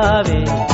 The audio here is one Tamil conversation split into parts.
ಬಾವೆ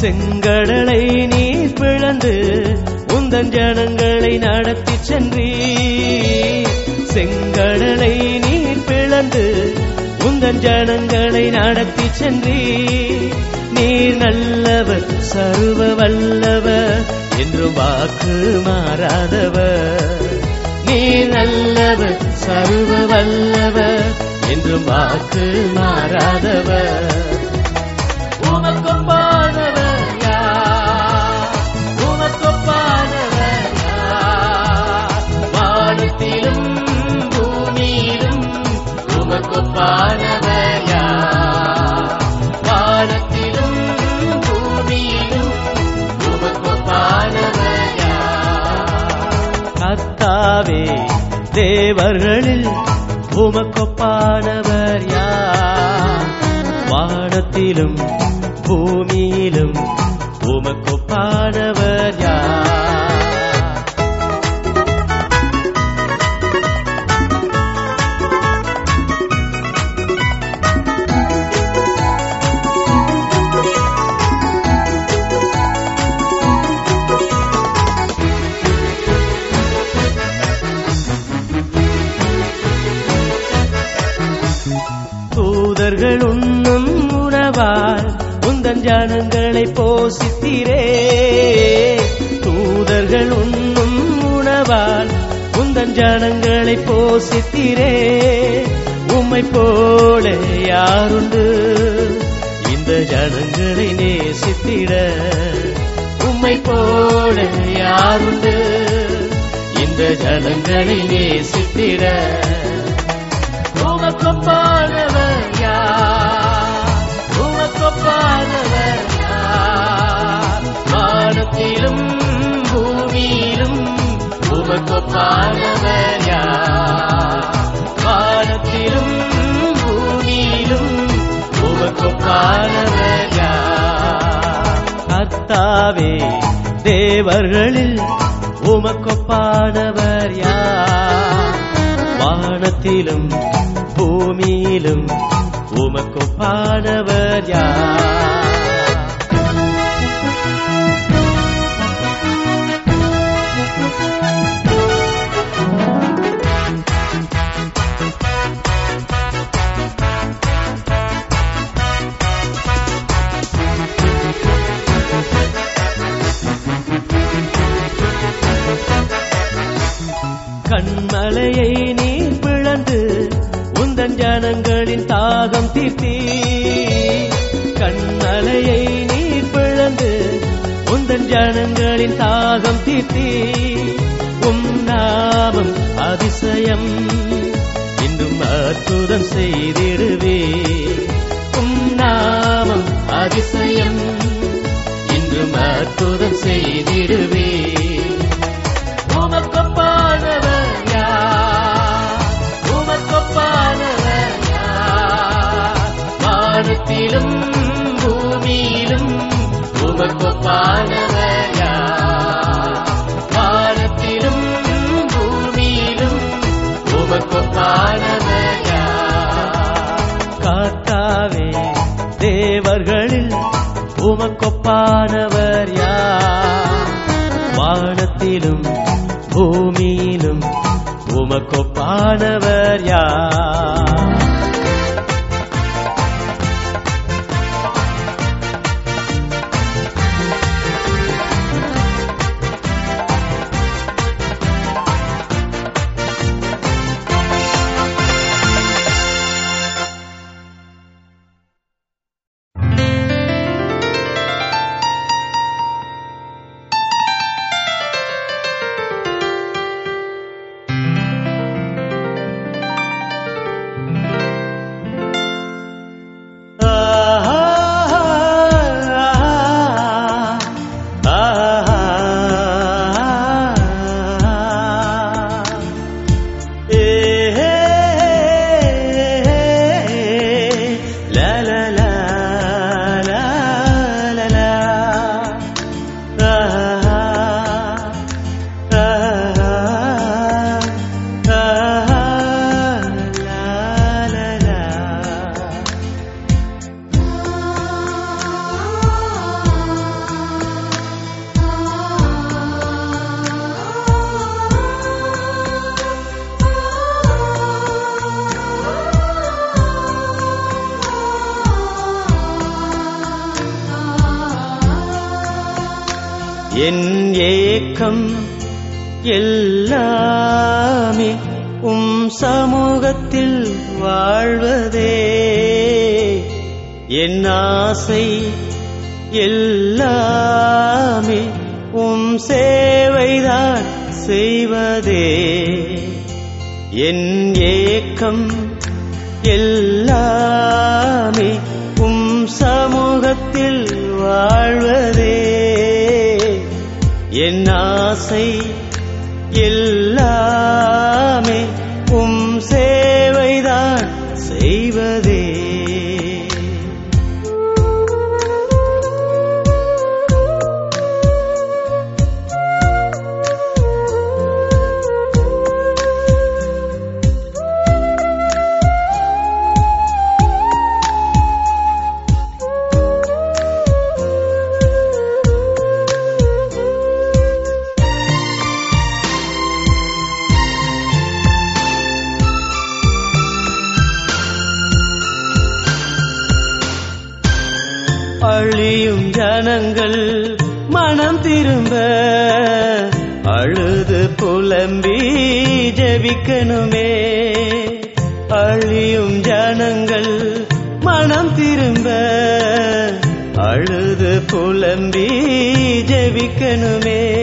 செங்கடலை நீ பிளந்து உந்தன் ஜனங்களை நடத்தி சென்றீ. செங்கடலை நீ பிளந்து உந்தன் ஜனங்களை நடத்தி சென்றீ. நீர் நல்லவர் சர்வ வல்லவர் என்று வாக்கு மாறாதவர். நீர் நல்லவர் சர்வ வல்லவர் என்று வாக்கு மாறாதவர். தேவர்களில் உமக்கொப்பானவர் யார்? வானத்திலும் பூமியிலும் உமக்கொப்பானவர் யார்? உந்தன் போசித்திரே தூதர்கள் உண்ணும் உணவால் உந்தன் போசித்திரே உம்மை போல யாருண்டு? இந்த ஜனங்களை நேசித்திட. உம்மை போல யாருண்டு? இந்த ஜனங்களை நேசித்திட. உமக்கொப்பானவர் வானத்திலும் பூமியிலும் உமக்கொப்பானவர் யார்? வானத்திலும் பூமியிலும் உமக்கொப்பானவர் யார்? அத்தாவே தேவர்களில் உமக்கொப்பானவர் யார்? வானத்திலும் பூமியிலும் உமக்கொப்பானவர் யார்? கண்மலையை நீ பிளந்து உந்தன் ஜனங்களின் தாகம் தீர்த்தி. கண்மலையை நீ பிளந்து உந்தன் ஜனங்களின் தாகம் தீர்த்தி. உம் நாமம் அதிசயம் இன்னும் அற்புதம் செய்திடுவே உம் நாமம் அதிசயம் இன்றும் அற்புதம் செய்திடுவே உமக்கொப்பானவர் யார்? வானத்திலும் பூமியிலும் உமக்கொப்பானவர் யார்? என் ஏக்கம் எல்லாமே உம் சமூகத்தில் வாழ்வதே. என் ஆசை எல்லாமே உம் சேவைதான் செய்வதே. என் ஏக்கம் எல்லாமே உம் சமூகத்தில் வாழ்வதே. என் ஆசை எல்லாம் கேட்கணுமே. அழியும் ஜனங்கள் மனம் திரும்ப. அழுது புலம்பி ஜெபிக்கணுமே.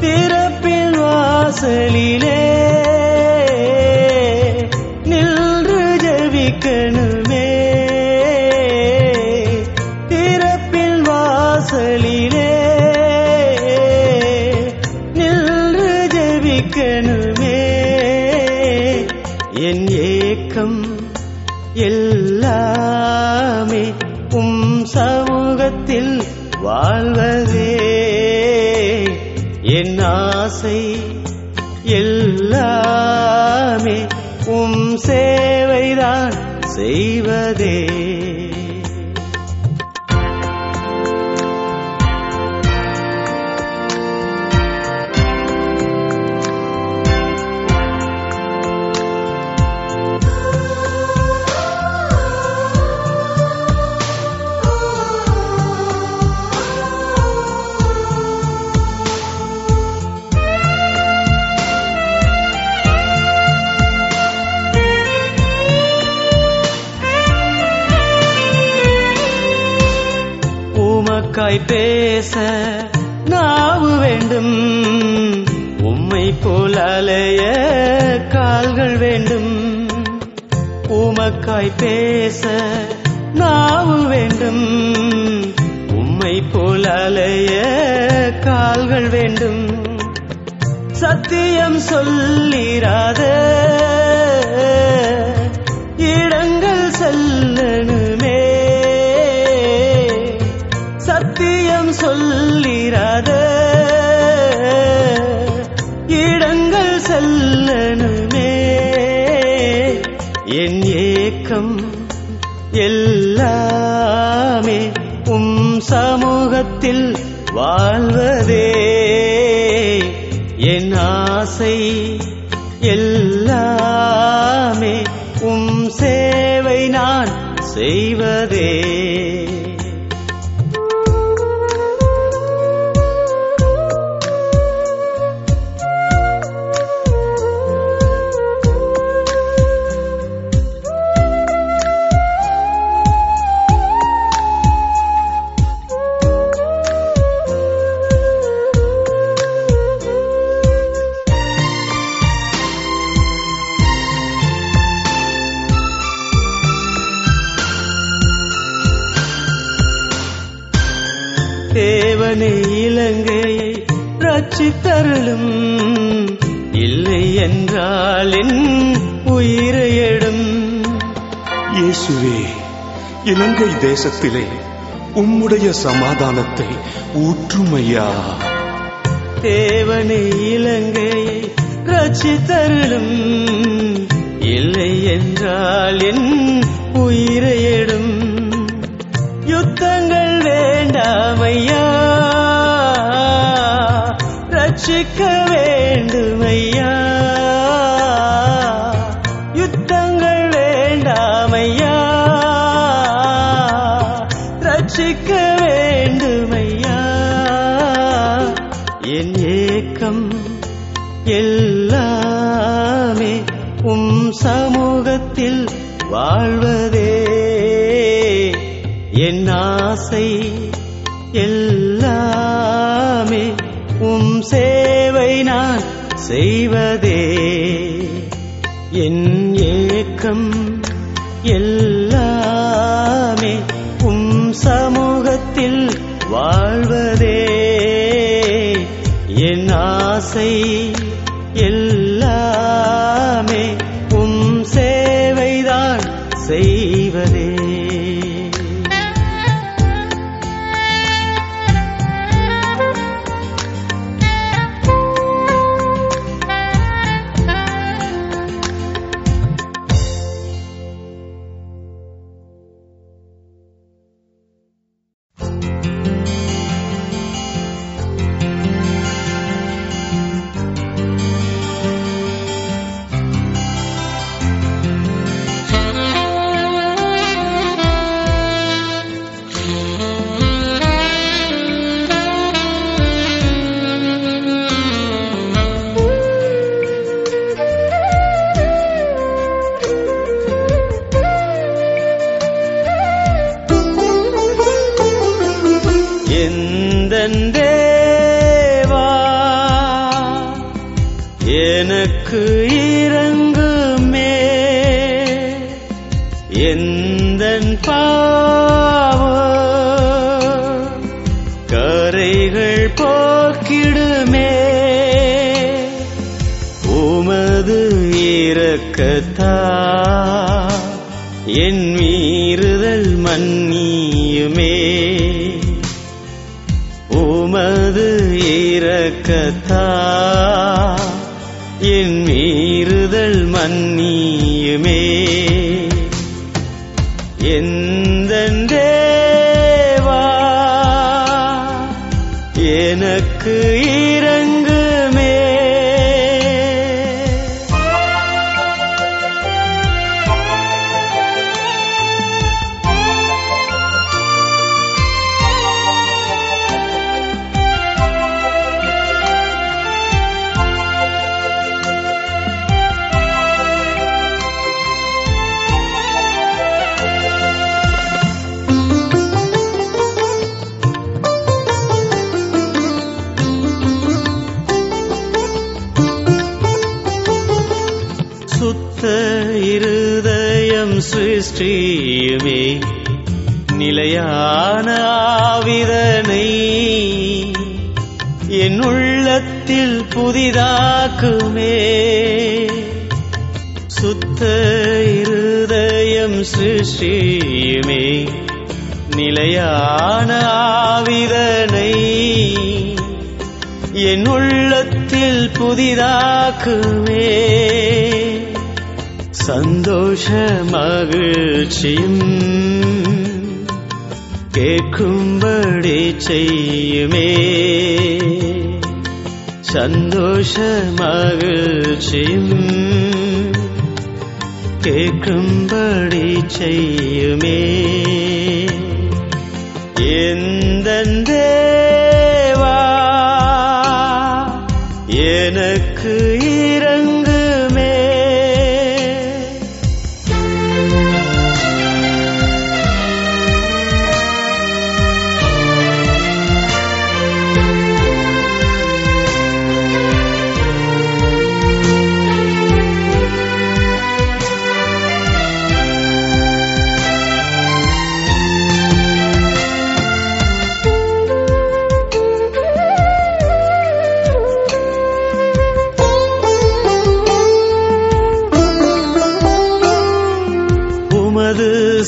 திறப்பின் வாசலிலே நின்று ஜெபிக்கணும். வாழ்வதே என் ஆசை எல்லாமே உம் சேவைதான் செய்வதே. வேண்டும். உமக்காய் பேச நாவு வேண்டும். உம்மை போல் அலைய கால்கள் வேண்டும். சத்தியம் சொல்லிராத. இடங்கள் செல்லணுமே சமூகத்தில் வாழ்வதே என் ஆசை. எல்லாமே உம் சேவை நான் செய்வதே. உயிரை எடும். இயேசுவே இலங்கை தேசத்திலே உம்முடைய சமாதானத்தை ஊற்றுமையா. தேவனே இலங்கையை ரட்சித்தருளும். இல்லை என்றால் என் உயிரை எடும். யுத்தங்கள் ஏக்கம் எல்லாமே உம் சமூகத்தில் வாழ்வதே என் ஆசை. நிலையான ஆவிதனை என் உள்ளத்தில் புதிதாக்குமே. சுத்த இருதயம் சிருஷ்டியுமே. நிலையான ஆவிதனை என் உள்ளத்தில் புதிதாக்குமே. சந்தோஷ மகிழ்ச்சியும் கேட்கும்படி செய்யுமே. சந்தோஷ மகிழ்ச்சியும் கேட்கும்படி செய்யுமே. எந்தெந்தே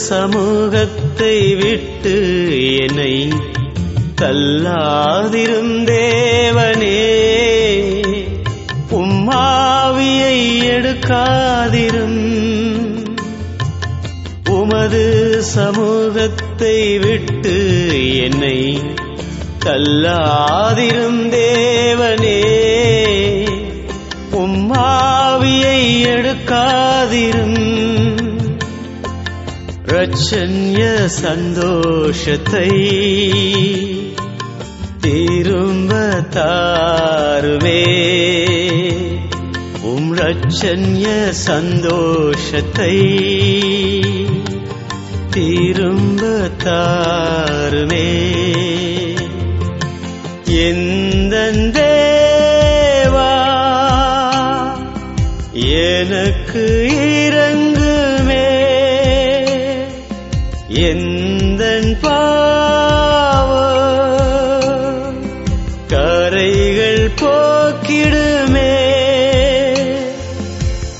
சமூகத்தை விட்டு என்னை தள்ளாதிருந்தேவனே. உம்மாவியை எடுக்காதிரும். உமது சமூகத்தை விட்டு என்னை தள்ளாதிருந்தேவனே. உம்மாவியை எடுக்காதிரும். ரட்சன்ய சந்தோஷத்தை திரும்ப தாருமே. உம் ரட்சன்ய சந்தோஷத்தை திரும்ப தாருமே. எந்த எனக்கு இறங்குமே பாவ கரைகள் போக்கிடுமே.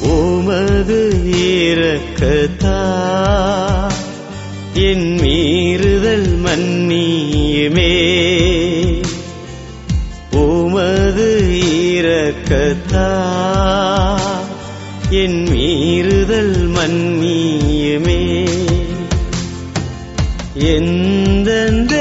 உமது இறக்கத்தா என் மீறுதல் மன்னியுமே. உமது இறக்கத்தா என் மீறுதல் மன்னி எந்தெந்த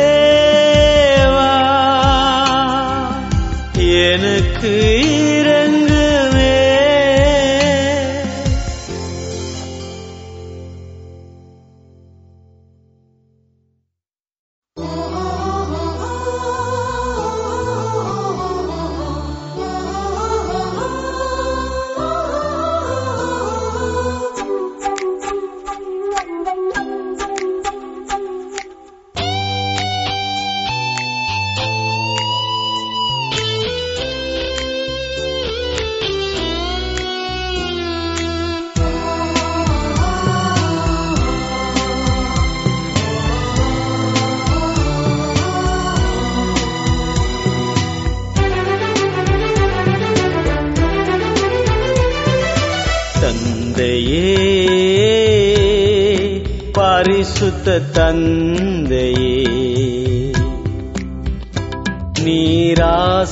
பரிசுத்த தந்தையே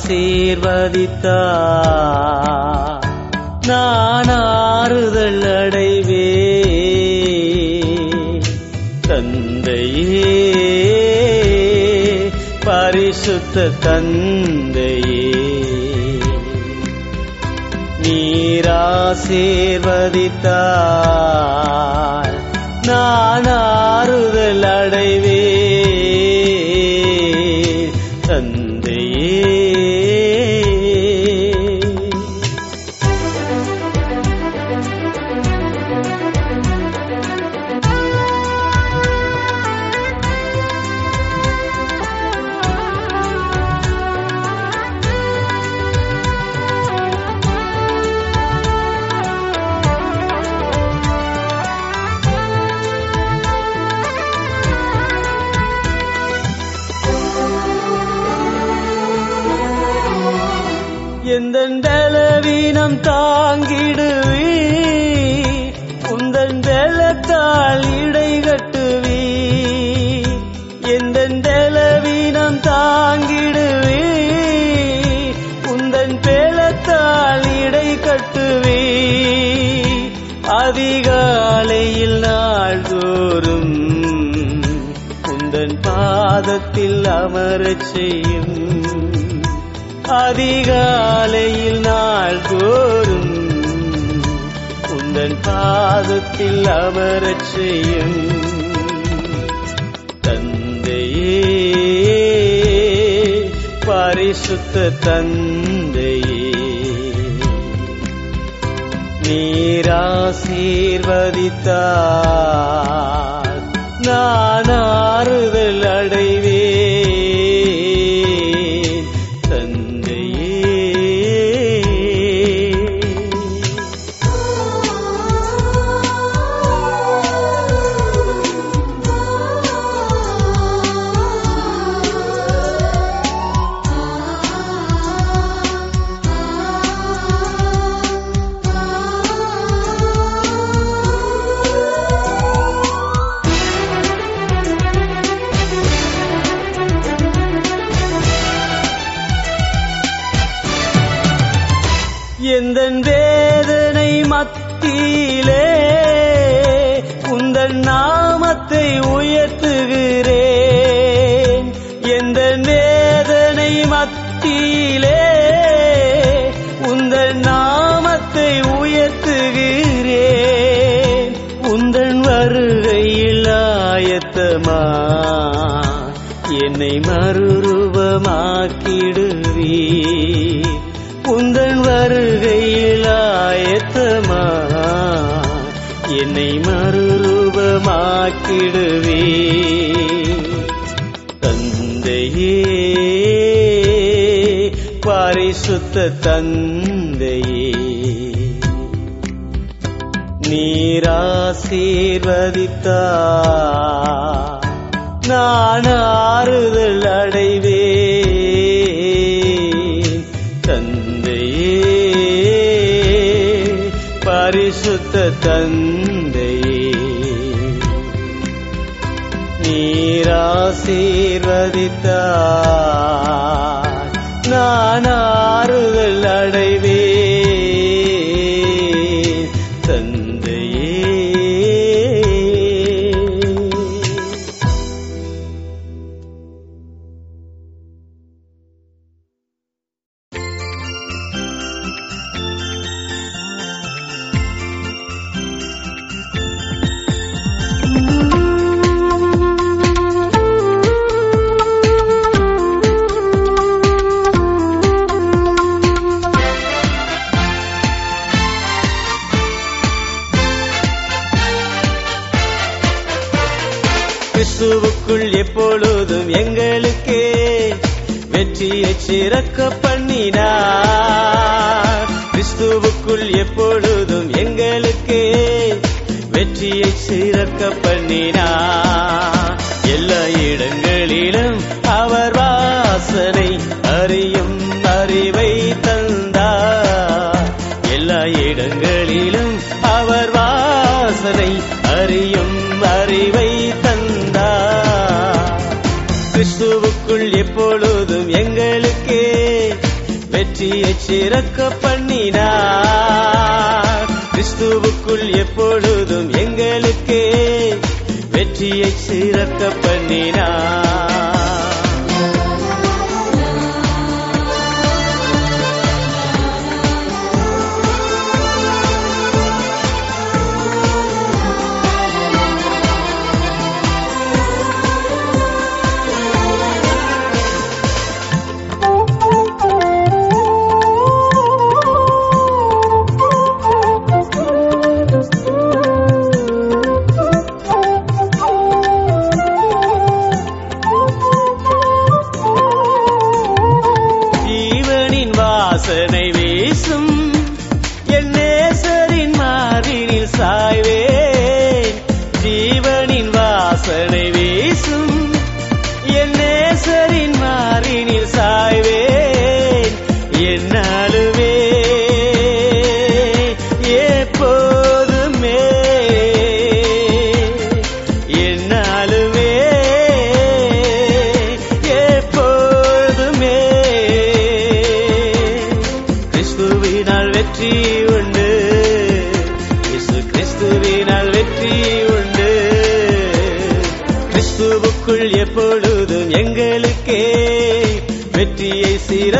நீராசீர்வதித்தா நான் ஆறுதல் அடைவே தந்தையே பரிசுத்த தந்தையே நீராசீர்வதித்தார். நான் ஆறுதல் அடைவேன். எந்த பலவீனம் தாங்கிடுவி உந்தன் பலத்தால் இடை கட்டுவி எந்த பலவீனம் தாங்கிடுவி உந்தன் பலத்தால் இடை கட்டுவி அதிகாலையில் நாள்தோறும் உந்தன் பாதத்தில் அமரச் செய்யும் அதிகாலையில் நாள் தோறும் உந்தன் பாதத்தில் அமரச் செய்யும். தந்தையே பரிசுத்த தந்தையே நீராசீர்வதித்தார். நான் ஆறுதல் அடைவேன். வேதனை மத்தியிலே உந்தன் நாமத்தை உயர்த்துகிறேன். எந்த வேதனை மத்தியிலே உந்தன் நாமத்தை உயர்த்துகிறேன். உந்தன் வருகையில் ஆயத்தமா என்னை மறுரூபமாக மறுரூபமாக்கிடுவே தந்தையே பரிசுத்த தந்தையே நீராசீர்வதித்தா நான் ஆறுதல் அடைவே தந்தையே பரிசுத்த தந்தை நீராசீர்வதித்தார். நான் ஆறுதல் அடைவேன். சிறக்க பண்ணினார். கிறிஸ்துவுக்குள்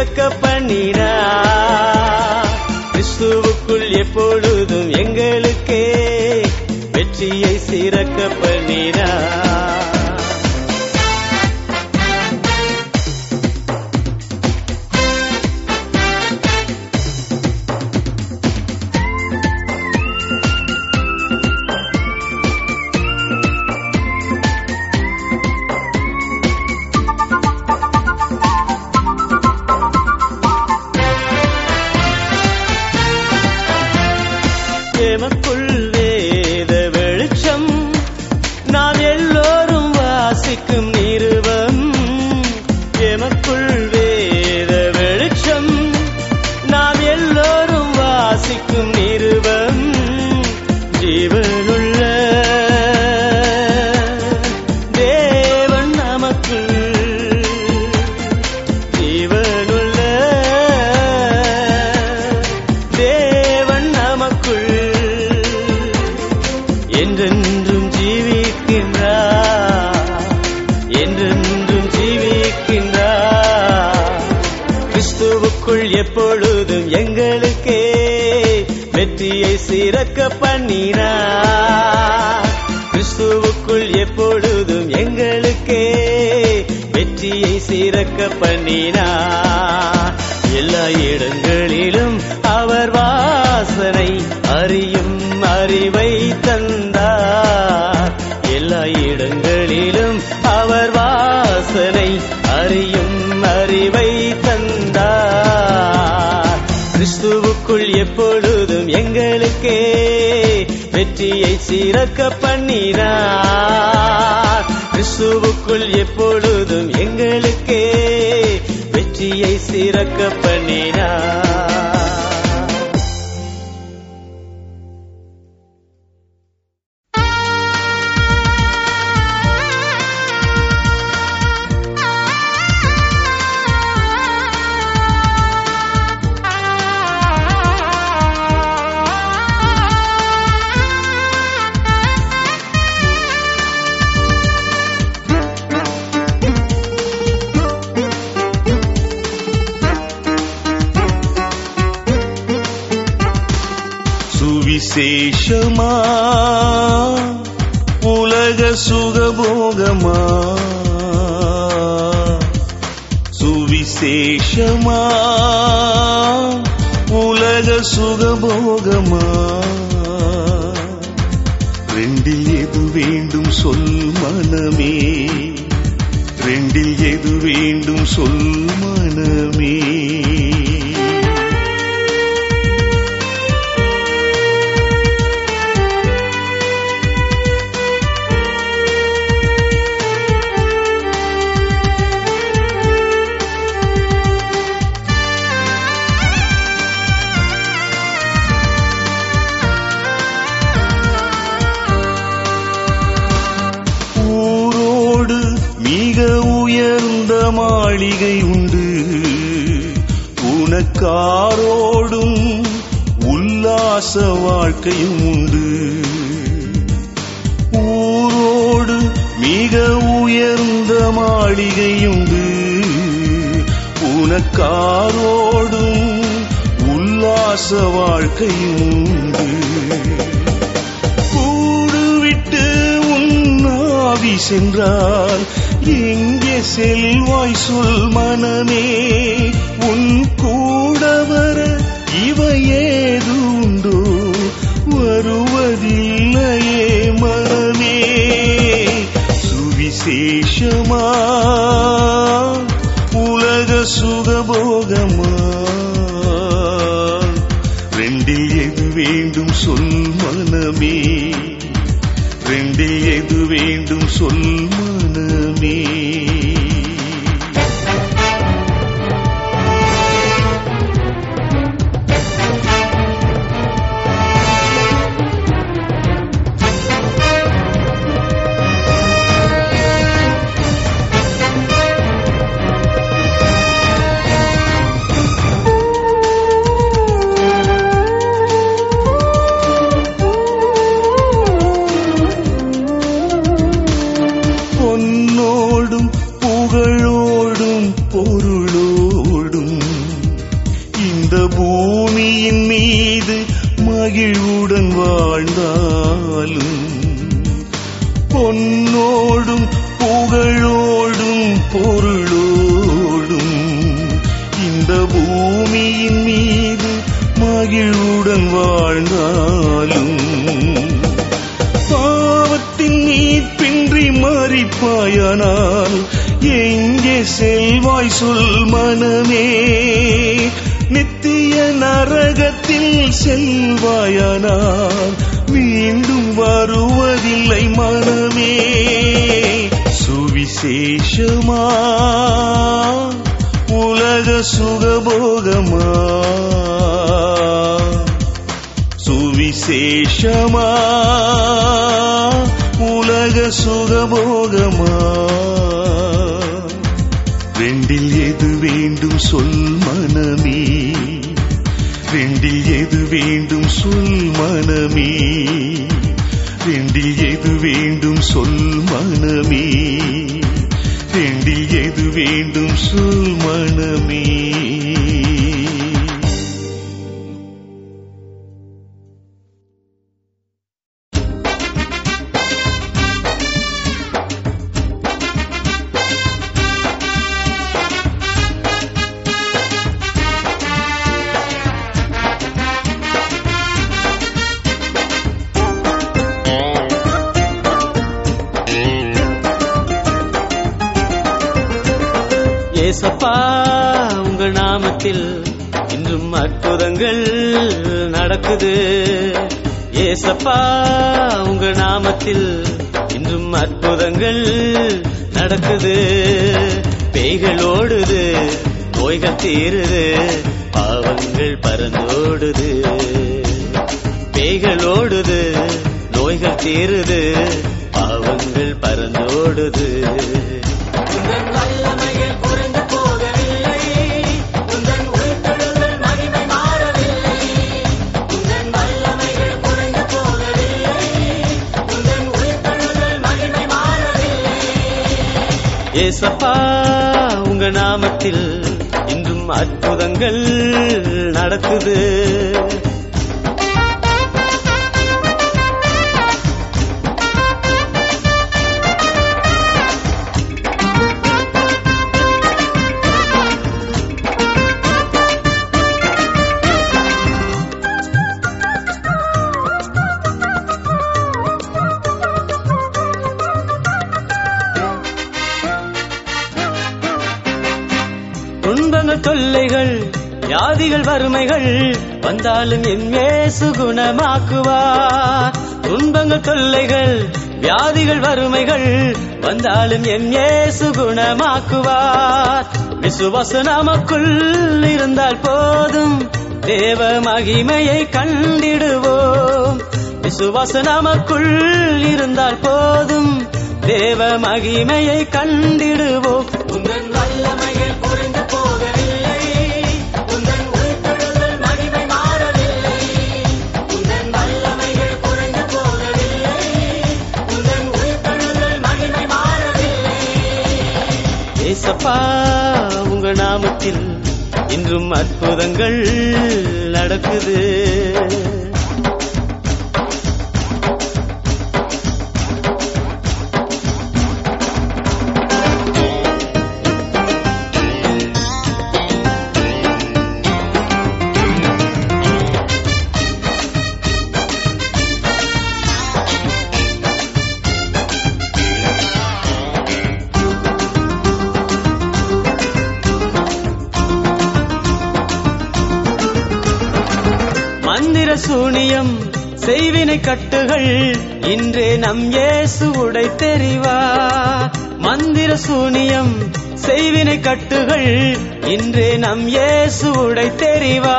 சிறக்க வெற்றியை பண்ணினார். கிறிஸ்துவுக்குள் எப்பொழுதும் எங்களுக்கே வெற்றியை சிறக்க பண்ண விசேஷமா? உலக சுகபோகமா? ரெண்டில் எது வேண்டும் சொல் மனமே? ரெண்டில் எது வேண்டும் சொல் மனமே? உல்லாச வாழ்க்கையும் உண்டு. ஊரோடு மிக உயர்ந்த மாளிகையுண்டு. உனக்காரோடும் உல்லாச வாழ்க்கையும் உண்டு. கூடுவிட்டு உன்னாவி சென்றால் எங்கே செல்வாய் சொல் மனமே. உன் கூட வர இவையேது சொல் மனமே. ரெண்டில் எது வேண்டும் சொல் மனமே. சொல் மனமே நித்திய நரகத்தில் செல்வாயானால் மீண்டும் வருவதில்லை மனமே. சுவிசேஷமா? உலக சுகபோகமா? சுவிசேஷமா? உலக சுகபோகமா? வேண்டும் சொல் மனமே. ரெண்டில் எது வேண்டும் சொல் மனமே. ரெண்டில் எது வேண்டும் சொல் மனமே. ரெண்டில் எது வேண்டும் சொல் மனமே. அற்புதங்கள் நடக்குது. ஏசப்பா உங்க நாமத்தில் இன்றும் அற்புதங்கள் நடக்குது. பேய்கள் ஓடுது நோய்கள் தீருது பாவங்கள் பறந்தோடுது. பேய்கள் ஓடுது நோய்கள் தீருது பாவங்கள் பறந்தோடுது. ஏசப்பா உங்க நாமத்தில் இன்றும் அற்புதங்கள் நடக்குது. பிரச்சனைகள் வந்தாலும் என் இயேசு குணமாக்குவார் துன்பங்கள் தொல்லைகள் வியாதிகள் வறுமைகள் வந்தாலும் என் இயேசு குணமாக்குவார் நமக்குள் இருந்தால் போதும். தேவ மகிமையை கண்டிடுவோம். விசுவாச நமக்குள் இருந்தால் போதும். தேவ மகிமையை கண்டிடுவோம். அப்பா உங்க நாமத்தில் இன்றும் அற்புதங்கள் நடக்குது. மந்திர சூனியம் செய்வினை கட்டுகள் இன்றே நம் இயேசு உடை தெரிவா. மந்திர சூனியம் செய்வினை கட்டுகள் இன்றே நம் இயேசு உடை தெரிவா.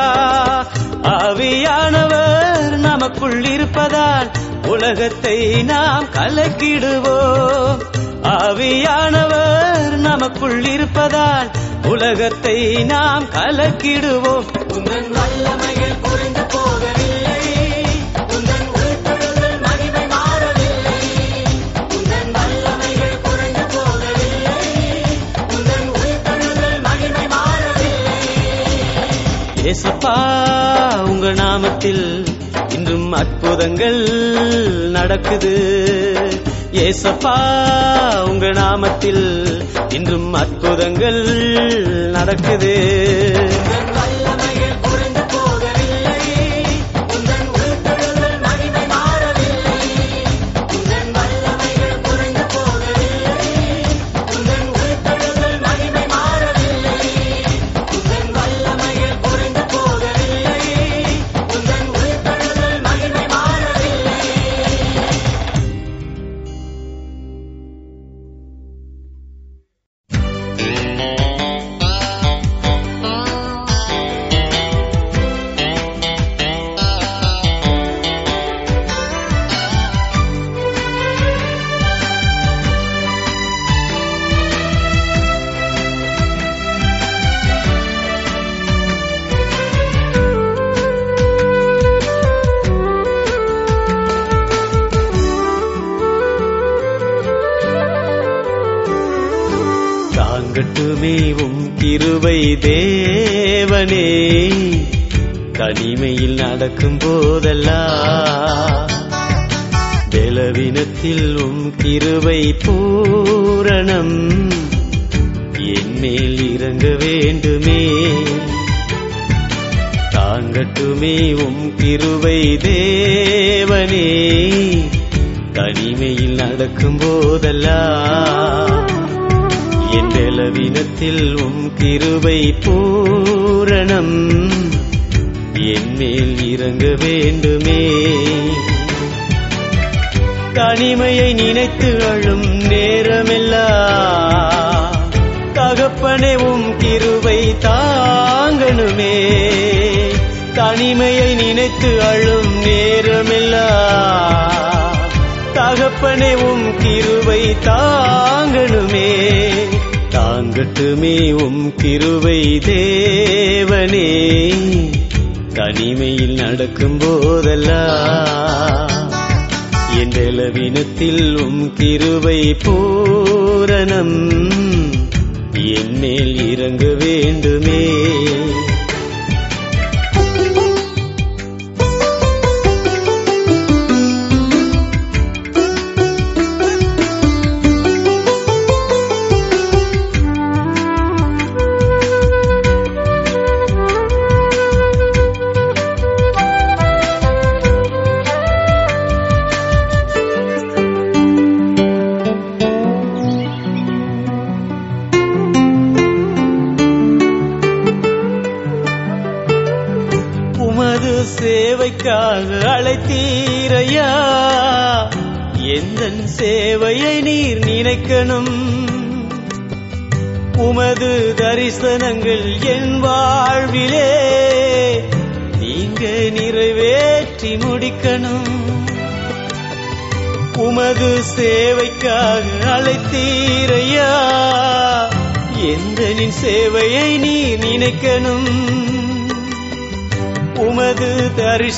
ஆவியானவர் நமக்குள் இருப்பதால் உலகத்தை நாம் கலக்கிடுவோம். ஆவியானவர் நமக்குள் இருப்பதால் உலகத்தை நாம் கலக்கிடுவோம். உந்தன் வல்லமைகள் ஏசப்பா உங்க நாமத்தில் இன்றும் அற்புதங்கள் நடக்குது. ஏசப்பா உங்க நாமத்தில் இன்றும் அற்புதங்கள் நடக்குது. தாங்கட்டுமே கிருவை தேவனே. தனிமையில் நடக்கும் போதெல்லாம் பலவீனத்தில் உம் கிருவை பூரணம். என் மேல் இறங்க வேண்டுமே. தாங்கட்டுமே உம் கிருவை தேவனே. தனிமையில் நடக்கும் போதெல்லாம் என் நிலவினத்தில் உம் கிருபை பூரணம். என் மேல் இறங்க வேண்டுமே. தனிமையை நினைத்து அழும் நேரமில்லா. தகப்பனே உம் கிருவை தாங்கணுமே. தனிமையை நினைத்து அழும் நேரமில்லா. தகப்பனே உம் கிருவை தாங்கணுமே. தங்கட்டுமே உம் கிருவை தேவனே. தனிமையில் நடக்கும் போதெல்லாம் என் பலவீனத்தில் உம் கிருவை பூரணம். என் மேல் இறங்க வேண்டுமே.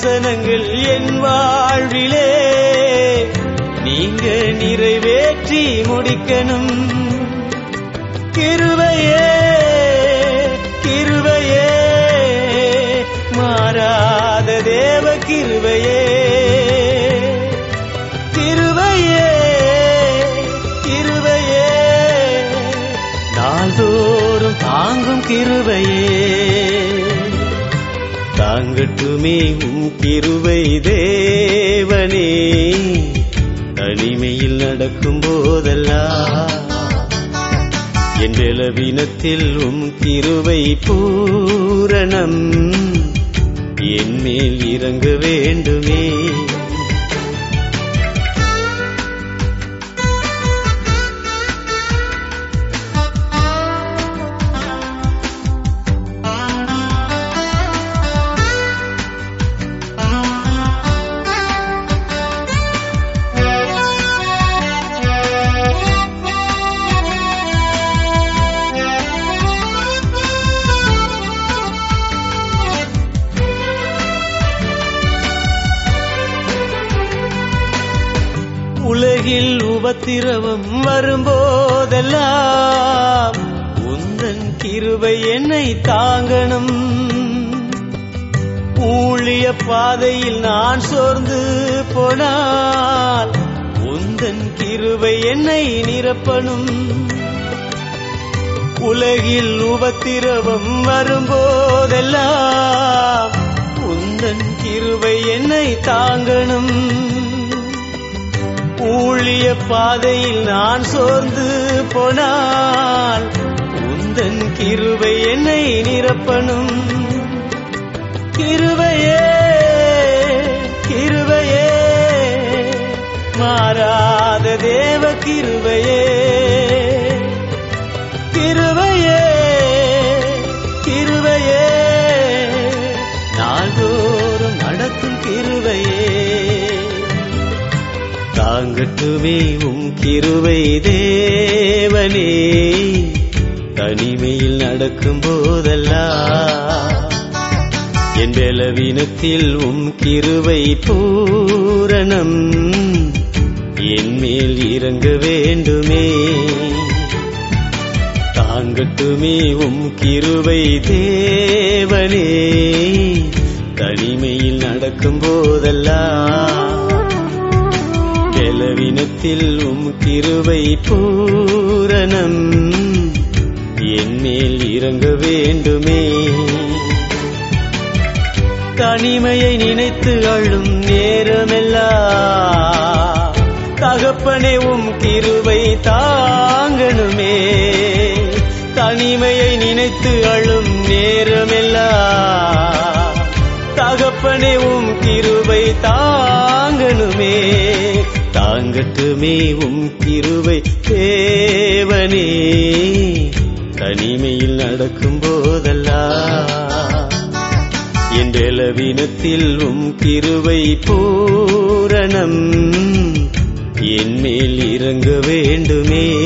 தரிசனங்கள் நடக்கும் போதெல்லாம் என் பலவீனத்தில் உம் கிருவை பூரணம். என் மேல் இறங்க வேண்டுமே. சோர்ந்து போனால் உந்தன் கிருவை என்னை நிரப்பணும். உலகில் உபத்திரவம் வரும்போதெல்லாம் உந்தன் கிருவை என்னை தாங்கணும். ஊழிய பாதையில் நான் சோர்ந்து போனால் உந்தன் கிருவை என்னை நிரப்பணும். கிருவையே மாறாத தேவ கிருவையே கிருவையே கிருவையே நாள்தோறும் நடக்கும் கிருவையே தாங்கட்டுமே உம் கிருவை தேவனே. தனிமையில் நடக்கும் போதெல்லாம் என் பலவீனத்தில் உம் கிருவை பூரணம். என் மேல் இறங்க வேண்டுமே. தாங்கட்டுமே உம் கிருவை தேவனே. தனிமையில் நடக்கும் போதெல்லாம் பலவீனத்தில் உம் கிருவை பூரணம். என் மேல் இறங்க வேண்டுமே. தனிமையை நினைத்து அழும் நேரமெல்லாம் தகப்பனே உம் கிருவை தாங்கணுமே. தனிமையை நினைத்து அழும் நேரமெல்லாம் தகப்பனே உம் கிருவை தாங்கணுமே. தாங்கட்டுமே உம் கிருவை தேவனே. தனிமையில் நடக்கும் போதெல்லாம் என் பலவீனத்தில் உம் கிருவை பூரணம். என் மேல் இறங்க வேண்டுமே.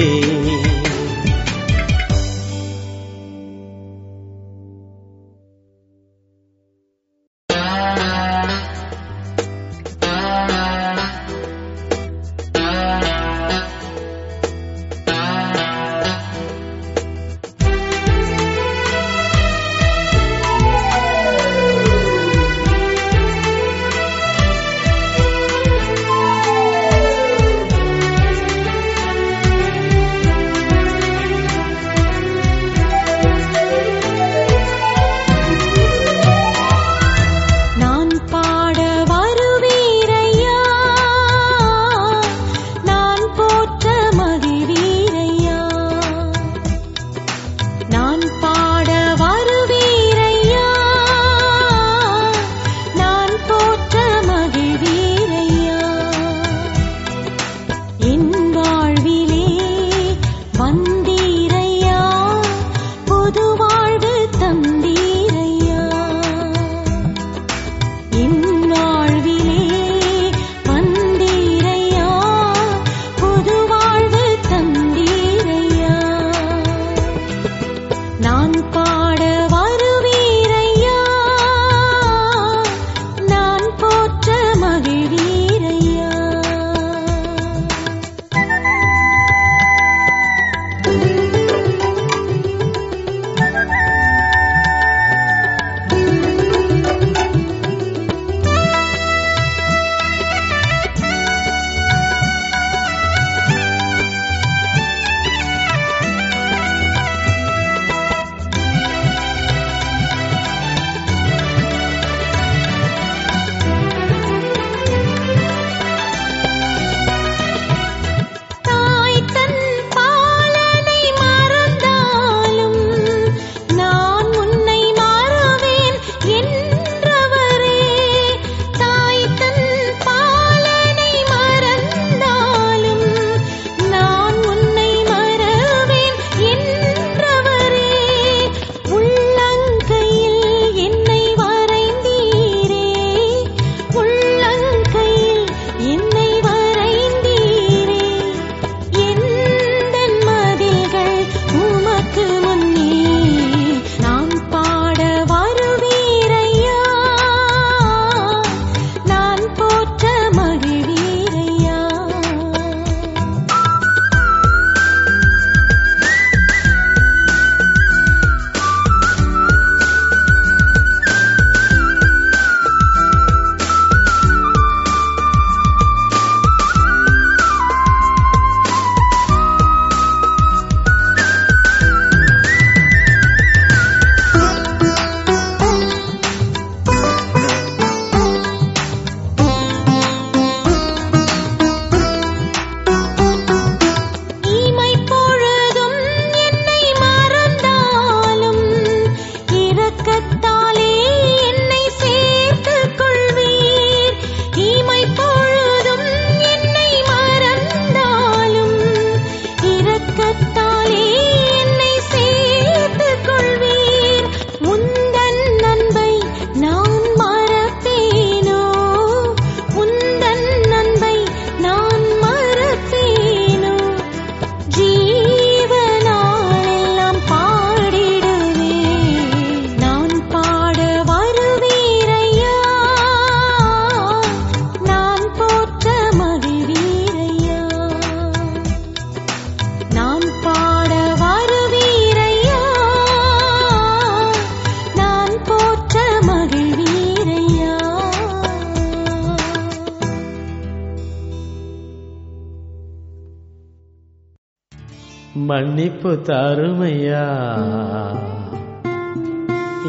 மன்னிப்பு தருமையா?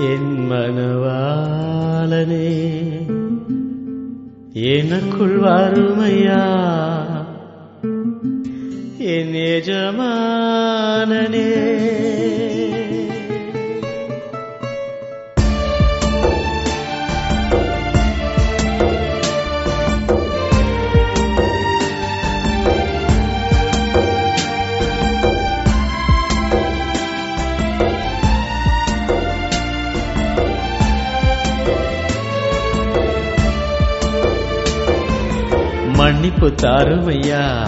என் மனவாளனே எனக்குள் வாருமையா? என் எஜமானனே மன்னிப்பு தாருமையா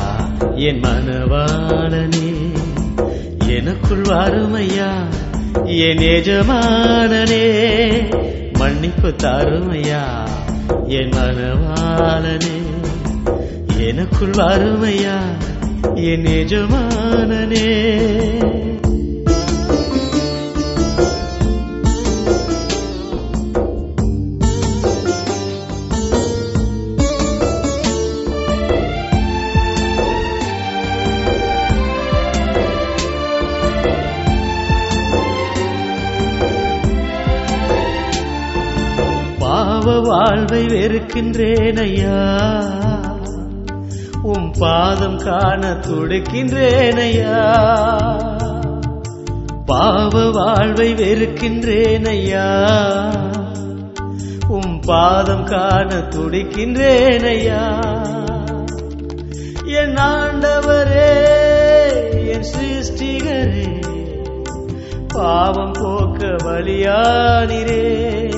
என் மனவாளனே எனக்குள் வாருமையா? என் எஜமானனே மன்னிப்பு தாருமையா? என் மனவாளனே எனக்குள் வாருமையா? என் எஜமானனே. பார்வை வெறுக்கின்றேன் ஐயா. உம் பாதம் காண துடிக்கின்றேன் ஐயா. பாவ வாழ்வை வெறுக்கின்றேன் ஐயா. உம் பாதம் காண துடிக்கின்றேன் ஐயா. என் ஆண்டவரே என் சிருஷ்டிகரே பாவம் போக்க வழியானிரே.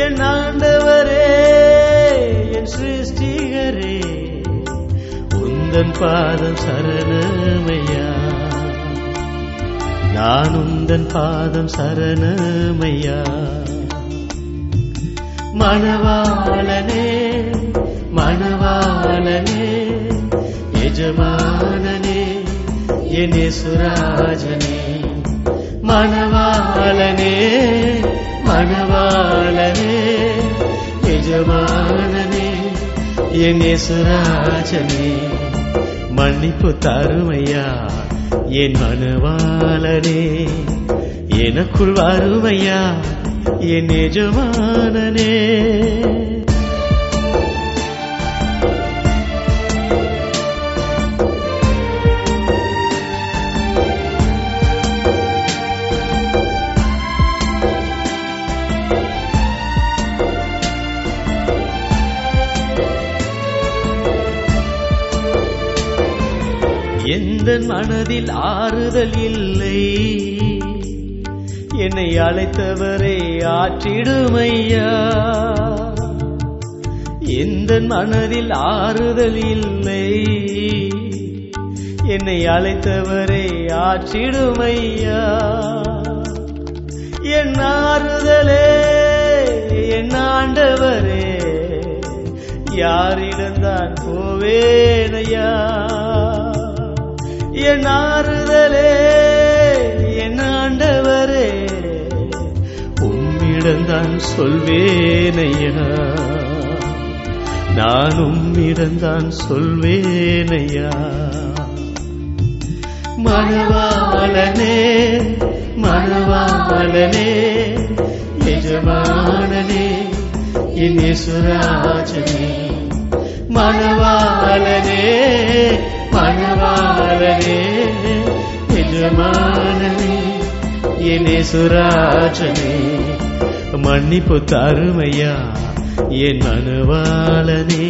என் ஆண்டவரே என் சிருஷ்டிகரே உந்தன் பாதம் சரணமையா? நான் உந்தன் பாதம் சரணமையா? மணவாளனே மணவாளனே எஜமானனே என் சுராஜனே மணவாளனே மணவாளனே எஜமானனே என் சுராஜனே மன்னிப்பு தருமையா என் மணவாளனே எனக்குள் வருமையா என் எஜமானனே. எந்த மனதில் ஆறுதல் இல்லை. என்னை அழைத்தவரே ஆற்றிடுமையா? எந்த மனதில் ஆறுதல் இல்லை? என்னை அழைத்தவரே ஆற்றிடுமையா? என் ஆறுதலே என் ஆண்டவரே யாரிடம்தான் போவேனையா? என் ஆறுதலே என் ஆண்டவரே உம்மிடம்தான் சொல்வேனையா நான் உம்மிடம்தான் சொல்வேனையா மணவாளனே மணவாளனே எஜமானனே இனேசுராஜனே மணவாளனே மணவாளனே எஜமானனே என் சுராஜனே மன்னிப்பு தருமையா என் மணவாளனே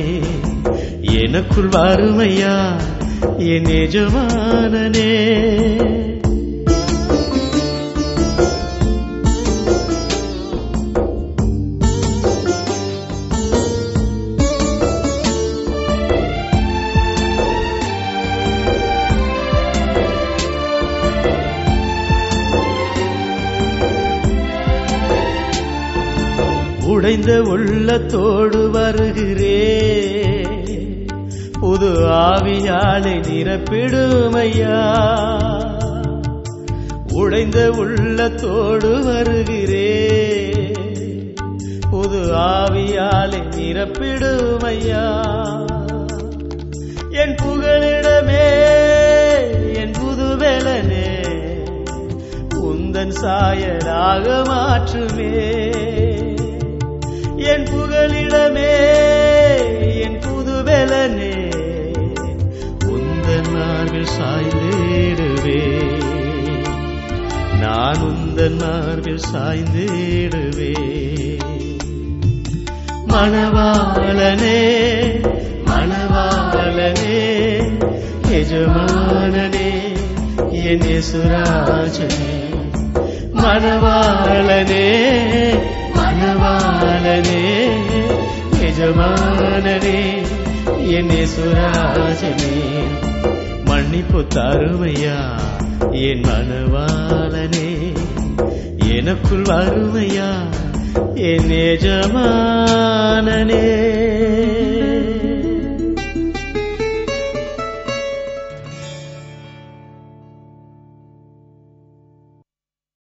எனக்குள் வறுமையா என் எஜமானனே நிறைந்த உள்ளத்தோடு வருகிறே. புது ஆவியாலை நிரப்பிடுமையா. உடைந்த உள்ளத்தோடு வருகிறே. புது ஆவியாலை நிரப்பிடுமையா. என் புகழிடமே என் புதுபலனே உந்தன் சாயலாக மாற்றுமே. என் புகலிடமே என் புதுபலனே உந்தன் மார்பில் சாய்ந்திடுவே. நான் உந்தன் மார்பில் சாய்ந்திடுவே. மணவாளனே மணவாளனே எஜமானனே என் சுராஜனே மணவாளனே மணவாளனே எஜமானனே என் சுராஜனே. மன்னிப்பு தருமையா என் மனவாளனே. எனக்குள் வறுமையா என் எஜமானனே.